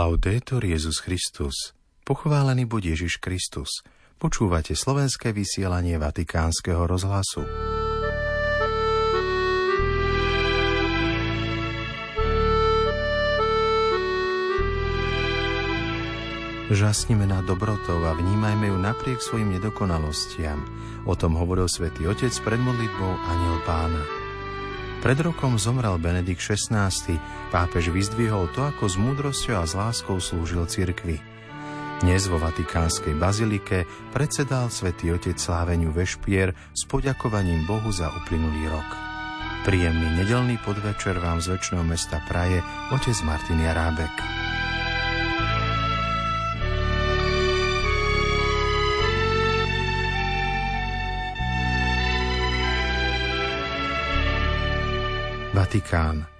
Laudetur Jezus Christus. Pochválený buď Ježiš Kristus. Počúvate slovenské vysielanie Vatikánskeho rozhlasu. Žasnime na dobrotou a vnímajme ju napriek svojim nedokonalostiam. O tom hovoril svätý Otec pred modlitbou Aniel Pána. Pred rokom zomrel Benedikt XVI. Pápež vyzdvihol to, ako s múdrosťou a s láskou slúžil cirkvi. Dnes vo Vatikánskej bazilike predsedal svätý Otec sláveniu Vešpier s poďakovaním Bohu za uplynulý rok. Príjemný nedelný podvečer vám z väčšného mesta Praje otec Martin Jarábek. Vatikán.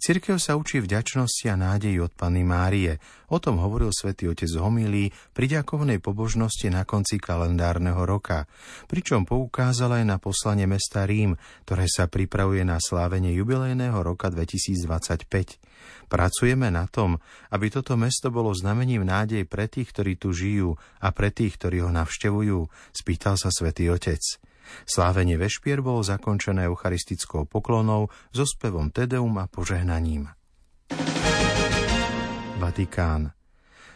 Cirkev sa učí vďačnosti a nádeji od Panny Márie. O tom hovoril svätý otec Homilí pri ďakovnej pobožnosti na konci kalendárneho roka, pričom poukázal aj na poslanie mesta Rím, ktoré sa pripravuje na slávenie jubilejného roka 2025. Pracujeme na tom, aby toto mesto bolo znamením nádej pre tých, ktorí tu žijú a pre tých, ktorí ho navštevujú, spýtal sa svätý otec. Slávenie vešpier bolo zakončené eucharistickou poklonou so spevom Tedeum a požehnaním. Vatikán.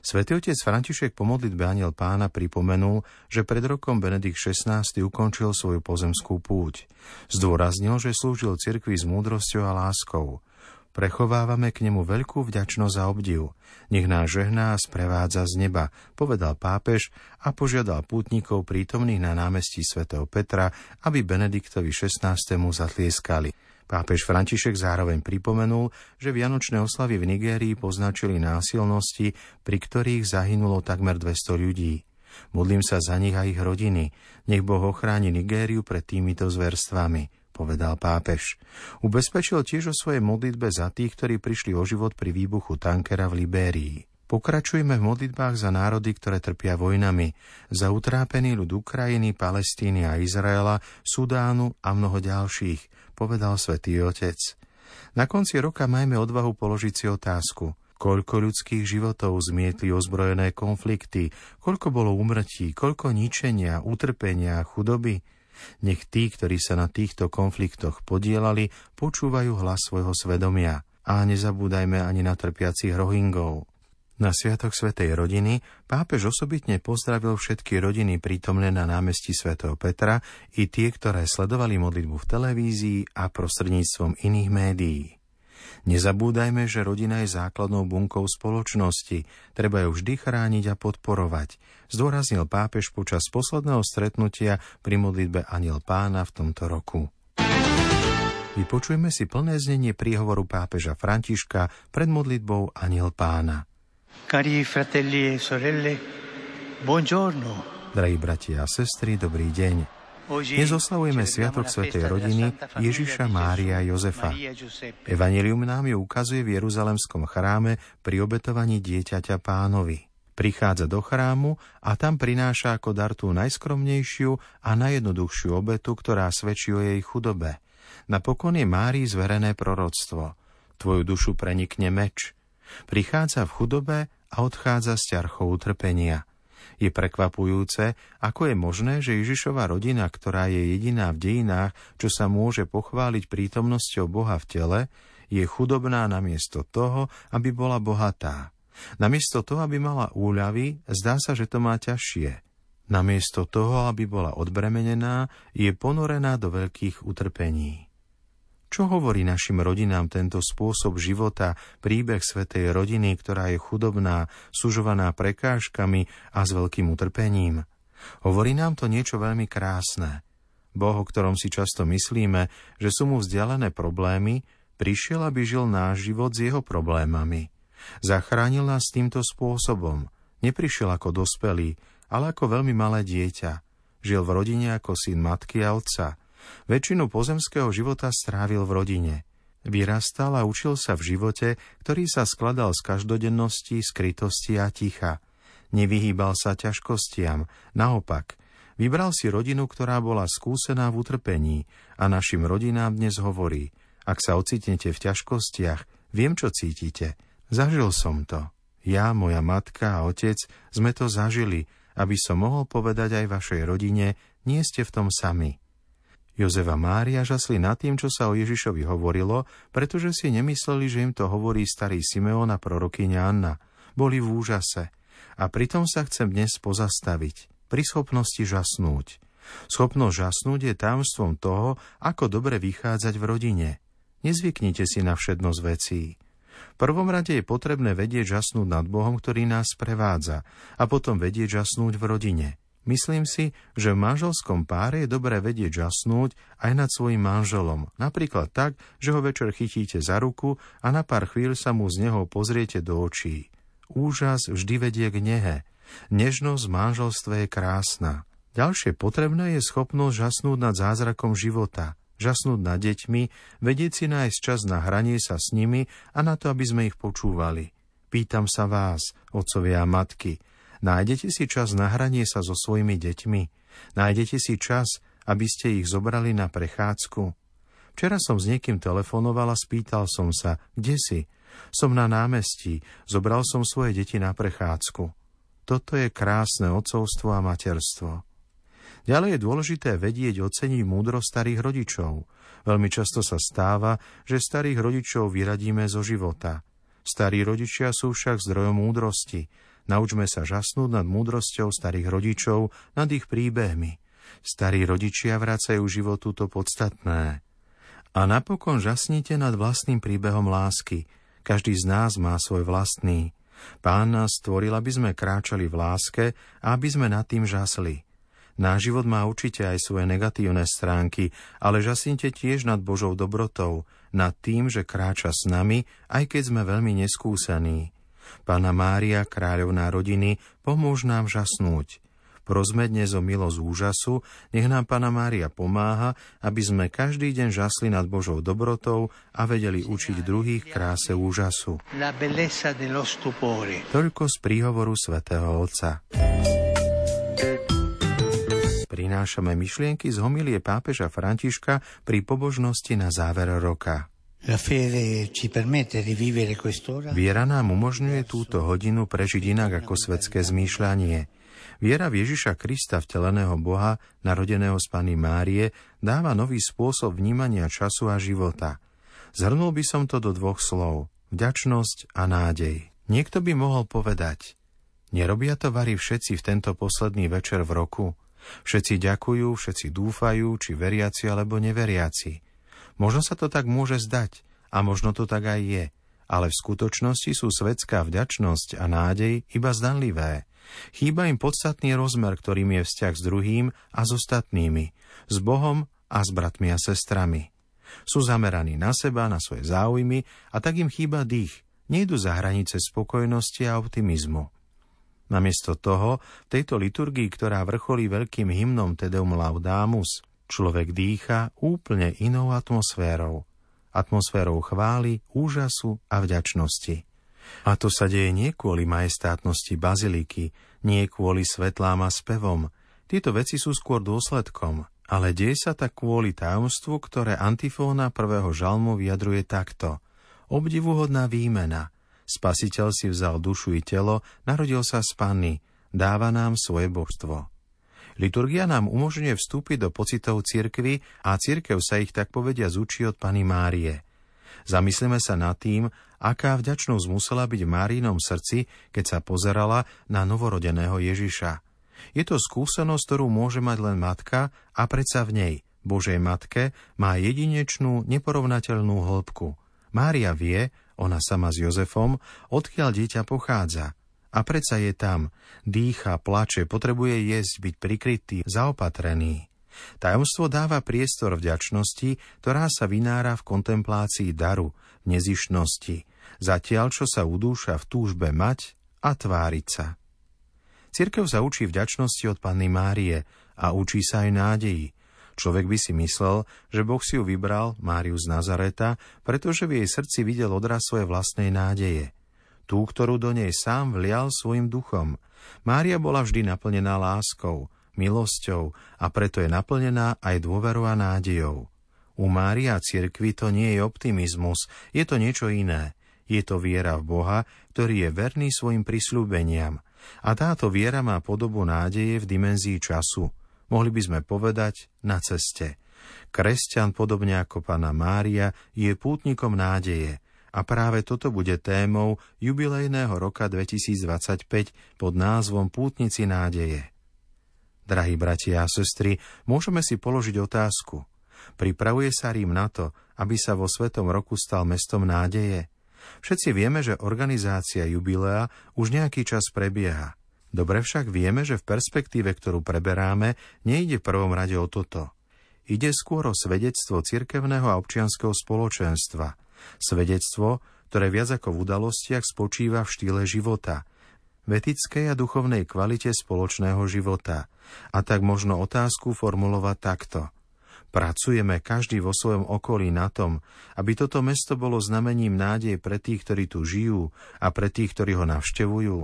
Svetý otec František po modlitbe Aniel pána pripomenul, že pred rokom Benedikt XVI ukončil svoju pozemskú púť. Zdôraznil, že slúžil cirkvi s múdrosťou a láskou. Prechovávame k nemu veľkú vďačnosť a obdiv. Nech nás žehná a sprevádza z neba, povedal pápež a požiadal pútnikov prítomných na námestí svätého Petra, aby Benediktovi XVI. zatlieskali. Pápež František zároveň pripomenul, že vianočné oslavy v Nigérii poznačili násilnosti, pri ktorých zahynulo takmer 200 ľudí. Modlím sa za nich a ich rodiny. Nech Boh ochráni Nigériu pred týmito zverstvami povedal pápež. Ubezpečil tiež o svojej modlitbe za tých, ktorí prišli o život pri výbuchu tankera v Libérii. Pokračujeme v modlitbách za národy, ktoré trpia vojnami, za utrápený ľud Ukrajiny, Palestíny a Izraela, Sudánu a mnoho ďalších, povedal svätý Otec. Na konci roka majme odvahu položiť si otázku, koľko ľudských životov zmietli ozbrojené konflikty, koľko bolo umrtí, koľko ničenia, utrpenia, chudoby, nech tí, ktorí sa na týchto konfliktoch podielali, počúvajú hlas svojho svedomia. A nezabúdajme ani na trpiacich rohingov. Na Sviatok Svetej rodiny pápež osobitne pozdravil všetky rodiny prítomné na námestí svätého Petra i tie, ktoré sledovali modlitbu v televízii a prostredníctvom iných médií. Nezabúdajme, že rodina je základnou bunkou spoločnosti, treba ju vždy chrániť a podporovať, zdôraznil pápež počas posledného stretnutia pri modlitbe Aniel pána v tomto roku. Vypočujeme si plné znenie príhovoru pápeža Františka pred modlitbou Aniel pána. Cari fratelli e sorelle, buongiorno. Drahí bratia a sestry, dobrý deň. Dnes oslavujeme Sviatok Svetej rodiny Ježiša Mária Jozefa. Evangelium nám ju ukazuje v Jeruzalemskom chráme pri obetovaní dieťaťa pánovi. Prichádza do chrámu a tam prináša ako dar tú najskromnejšiu a najjednoduchšiu obetu, ktorá svedčí o jej chudobe. Napokon je Márii zverené proroctvo. Tvoju dušu prenikne meč. Prichádza v chudobe a odchádza s ťarchou utrpenia – je prekvapujúce, ako je možné, že Ježišova rodina, ktorá je jediná v dejinách, čo sa môže pochváliť prítomnosťou Boha v tele, je chudobná namiesto toho, aby bola bohatá. Namiesto toho, aby mala úľavy, zdá sa, že to má ťažšie. Namiesto toho, aby bola odbremenená, je ponorená do veľkých utrpení. Čo hovorí našim rodinám tento spôsob života, príbeh svetej rodiny, ktorá je chudobná, sužovaná prekážkami a s veľkým utrpením? Hovorí nám to niečo veľmi krásne. Boh, o ktorom si často myslíme, že sú mu vzdialené problémy, prišiel, aby žil náš život s jeho problémami. Zachránil nás týmto spôsobom. Neprišiel ako dospelý, ale ako veľmi malé dieťa. Žil v rodine ako syn matky a otca – Väčšinu pozemského života strávil v rodine. Vyrastal a učil sa v živote, ktorý sa skladal z každodennosti, skrytosti a ticha. Nevyhýbal sa ťažkostiam, naopak, vybral si rodinu, ktorá bola skúsená v utrpení a našim rodinám dnes hovorí, ak sa ocitnete v ťažkostiach, viem, čo cítite, zažil som to. Ja, moja matka a otec sme to zažili, aby som mohol povedať aj vašej rodine, nie ste v tom sami. Jozefa Mária žasli nad tým, čo sa o Ježišovi hovorilo, pretože si nemysleli, že im to hovorí starý Simeón a prorokyňa Anna. Boli v úžase. A pritom sa chcem dnes pozastaviť, pri schopnosti žasnúť. Schopnosť žasnúť je tajomstvom toho, ako dobre vychádzať v rodine. Nezvyknite si na všednosť vecí. V prvom rade je potrebné vedieť žasnúť nad Bohom, ktorý nás prevádza, a potom vedieť žasnúť v rodine. Myslím si, že v manželskom páre je dobré vedieť žasnúť aj nad svojim manželom. Napríklad tak, že ho večer chytíte za ruku a na pár chvíľ sa mu z neho pozriete do očí. Úžas vždy vedie k nehe. Nežnosť v manželstve je krásna. Ďalšie potrebné je schopnosť žasnúť nad zázrakom života, žasnúť nad deťmi, vedieť si nájsť čas na hranie sa s nimi a na to, aby sme ich počúvali. Pýtam sa vás, otcovia a matky, nájdete si čas na hranie sa so svojimi deťmi? Nájdete si čas, aby ste ich zobrali na prechádzku? Včera som s niekým telefonoval a spýtal som sa, kde si? Som na námestí, zobral som svoje deti na prechádzku. Toto je krásne otcovstvo a materstvo. Ďalej je dôležité vedieť oceniť múdro starých rodičov. Veľmi často sa stáva, že starých rodičov vyradíme zo života. Starí rodičia sú však zdrojom múdrosti. Naučme sa žasnúť nad múdrosťou starých rodičov, nad ich príbehmi. Starí rodičia vracajú životu to podstatné. A napokon žasnite nad vlastným príbehom lásky. Každý z nás má svoj vlastný. Pán nás stvoril, aby sme kráčali v láske a aby sme nad tým žasli. Náš život má určite aj svoje negatívne stránky, ale žasnite tiež nad Božou dobrotou, nad tým, že kráča s nami, aj keď sme veľmi neskúsení. Pána Mária, kráľovná rodiny, pomôž nám žasnúť. Prosme dnes o milosť úžasu, nech nám Pana Mária pomáha, aby sme každý deň žasli nad Božou dobrotou a vedeli učiť druhých kráse úžasu. Toľko z príhovoru svätého Otca prinášame myšlienky z homilie pápeža Františka pri pobožnosti na záver roka. Viera nám umožňuje túto hodinu prežiť inak ako svetské zmýšľanie. Viera v Ježiša Krista, vteleného Boha, narodeného z Pany Márie, dáva nový spôsob vnímania času a života. Zhrnul by som to do dvoch slov. Vďačnosť a nádej. Niekto by mohol povedať, nerobia to varí všetci v tento posledný večer v roku? Všetci ďakujú, všetci dúfajú, či veriaci alebo neveriaci. Možno sa to tak môže zdať, a možno to tak aj je, ale v skutočnosti sú svetská vďačnosť a nádej iba zdanlivé. Chýba im podstatný rozmer, ktorým je vzťah s druhým a s ostatnými, s Bohom a s bratmi a sestrami. Sú zameraní na seba, na svoje záujmy a tak im chýba dých. Nejdu za hranice spokojnosti a optimizmu. Namiesto toho, v tejto liturgii, ktorá vrcholí veľkým hymnom Tedeum Laudamus, človek dýcha úplne inou atmosférou. Atmosférou chvály, úžasu a vďačnosti. A to sa deje nie kvôli majestátnosti baziliky, nie kvôli svetlám a spevom. Tieto veci sú skôr dôsledkom, ale deje sa tak kvôli tajomstvu, ktoré antifóna prvého žalmu vyjadruje takto. Obdivuhodná výmena – Spasiteľ si vzal dušu i telo, narodil sa z Panny, dáva nám svoje božstvo. Liturgia nám umožňuje vstúpiť do pocitov cirkvy a cirkev sa ich tak povedia zúči od Pany Márie. Zamyslíme sa nad tým, aká vďačnosť musela byť v Márinom srdci, keď sa pozerala na novorodeného Ježiša. Je to skúsenosť, ktorú môže mať len matka a predsa v nej, Božej matke, má jedinečnú, neporovnateľnú hĺbku. Mária vie, ona sama s Jozefom, odkiaľ dieťa pochádza. A predsa je tam, dýcha, plače, potrebuje jesť, byť prikrytý, zaopatrený. Tajomstvo dáva priestor vďačnosti, ktorá sa vynára v kontemplácii daru, v nezišnosti, zatiaľ čo sa udúša v túžbe mať a tváriť sa. Cirkev sa učí vďačnosti od Panny Márie a učí sa aj nádeji, Človek by si myslel, že Boh si ju vybral, Máriu z Nazareta, pretože v jej srdci videl odraz svojej vlastnej nádeje. Tú, ktorú do nej sám vlial svojim duchom. Mária bola vždy naplnená láskou, milosťou a preto je naplnená aj dôverou a nádejou. U Mária cirkvi to nie je optimizmus, je to niečo iné. Je to viera v Boha, ktorý je verný svojim prisľúbeniam. A táto viera má podobu nádeje v dimenzii času. Mohli by sme povedať na ceste. Kresťan, podobne ako pána Mária, je pútnikom nádeje. A práve toto bude témou jubilejného roka 2025 pod názvom Pútnici nádeje. Drahí bratia a sestry, môžeme si položiť otázku. Pripravuje sa Rím na to, aby sa vo Svetom roku stal mestom nádeje? Všetci vieme, že organizácia jubilea už nejaký čas prebieha. Dobre však vieme, že v perspektíve, ktorú preberáme, nejde v prvom rade o toto. Ide skôr o svedectvo cirkevného a občianského spoločenstva. Svedectvo, ktoré viac ako v udalostiach spočíva v štýle života – v etickej a duchovnej kvalite spoločného života. A tak možno otázku formulovať takto. Pracujeme každý vo svojom okolí na tom, aby toto mesto bolo znamením nádej pre tých, ktorí tu žijú a pre tých, ktorí ho navštevujú.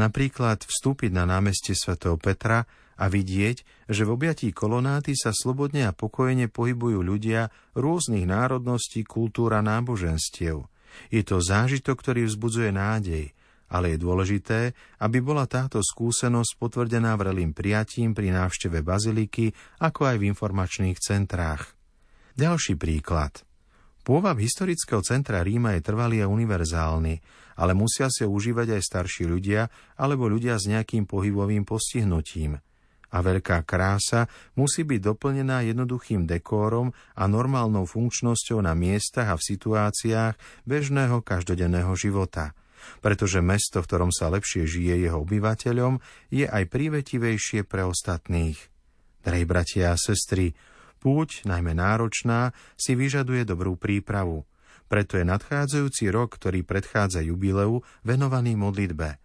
Napríklad vstúpiť na námestie svätého Petra a vidieť, že v objatí kolonáty sa slobodne a pokojne pohybujú ľudia rôznych národností, kultúr a náboženstiev. Je to zážitok, ktorý vzbudzuje nádej, ale je dôležité, aby bola táto skúsenosť potvrdená vrelým prijatím pri návšteve baziliky, ako aj v informačných centrách. Ďalší príklad. Pôvab historického centra Ríma je trvalý a univerzálny, ale musia sa užívať aj starší ľudia alebo ľudia s nejakým pohybovým postihnutím. A veľká krása musí byť doplnená jednoduchým dekórom a normálnou funkčnosťou na miestach a v situáciách bežného každodenného života – pretože mesto, v ktorom sa lepšie žije jeho obyvateľom, je aj prívetivejšie pre ostatných. Drahí bratia a sestry, púť, najmä náročná, si vyžaduje dobrú prípravu. Preto je nadchádzajúci rok, ktorý predchádza jubileu, venovaný modlitbe.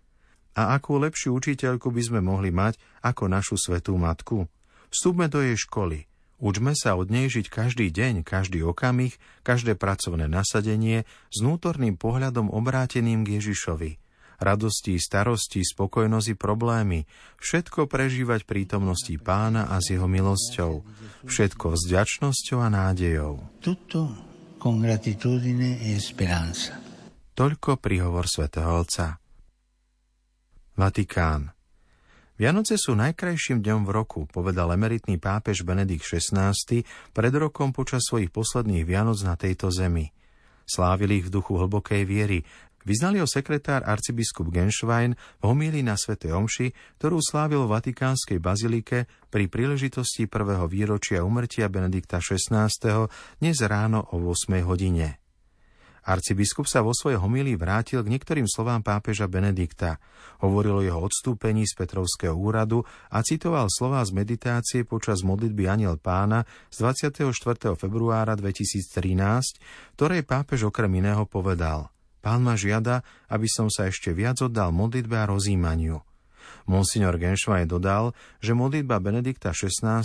A akú lepšiu učiteľku by sme mohli mať ako našu svetú matku? Vstúpme do jej školy, Učme sa od nej žiť každý deň, každý okamih, každé pracovné nasadenie s vnútorným pohľadom obráteným k Ježišovi. Radosti, starosti, spokojnosti, problémy. Všetko prežívať prítomnosti pána a s jeho milosťou. Všetko s vďačnosťou a nádejou. Tutto con gratitudine e speranza. Toľko príhovor svätého Otca. Vatikán. Vianoce sú najkrajším dňom v roku, povedal emeritný pápež Benedikt XVI pred rokom počas svojich posledných Vianoc na tejto zemi. Slávili ich v duchu hlbokej viery, Vyznal ho sekretár arcibiskup Genšvajn v homíli na Sv. Omši, ktorú slávil v Vatikánskej bazilike pri príležitosti prvého výročia umrtia Benedikta XVI. dnes ráno o 8 hodine. Arcibiskup sa vo svojej homílii vrátil k niektorým slovám pápeža Benedikta. Hovoril o jeho odstúpení z Petrovského úradu a citoval slová z meditácie počas modlitby Aniel pána z 24. februára 2013, ktorej pápež okrem iného povedal Pán ma žiada, aby som sa ešte viac oddal modlitbe a rozímaniu. Monsignor Genšvaj dodal, že modlitba Benedikta XVI.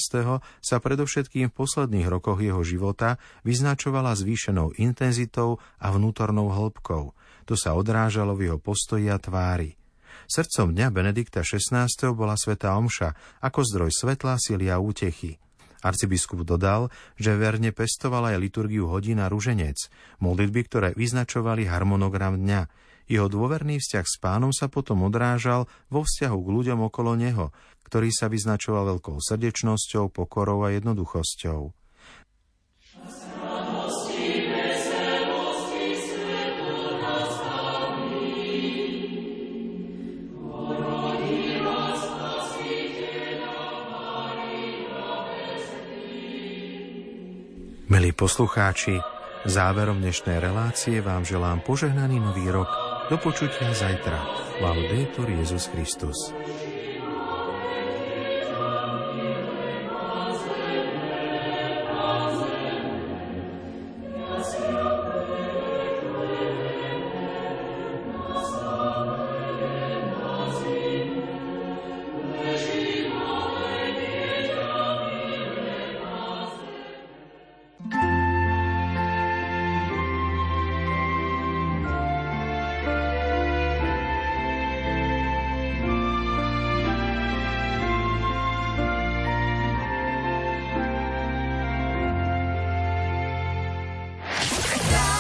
sa predovšetkým v posledných rokoch jeho života vyznačovala zvýšenou intenzitou a vnútornou hĺbkou. To sa odrážalo v jeho postoji a tvári. Srdcom dňa Benedikta XVI. bola Sveta Omša ako zdroj svetla, sily a útechy. Arcibiskup dodal, že verne pestoval aj liturgiu hodina ruženec, modlitby, ktoré vyznačovali harmonogram dňa, jeho dôverný vzťah s pánom sa potom odrážal vo vzťahu k ľuďom okolo neho, ktorý sa vyznačoval veľkou srdečnosťou, pokorou a jednoduchosťou. Milí poslucháči, záverom dnešnej relácie vám želám požehnaný nový rok do počutia zajtra. Laudetur Jezus Christus.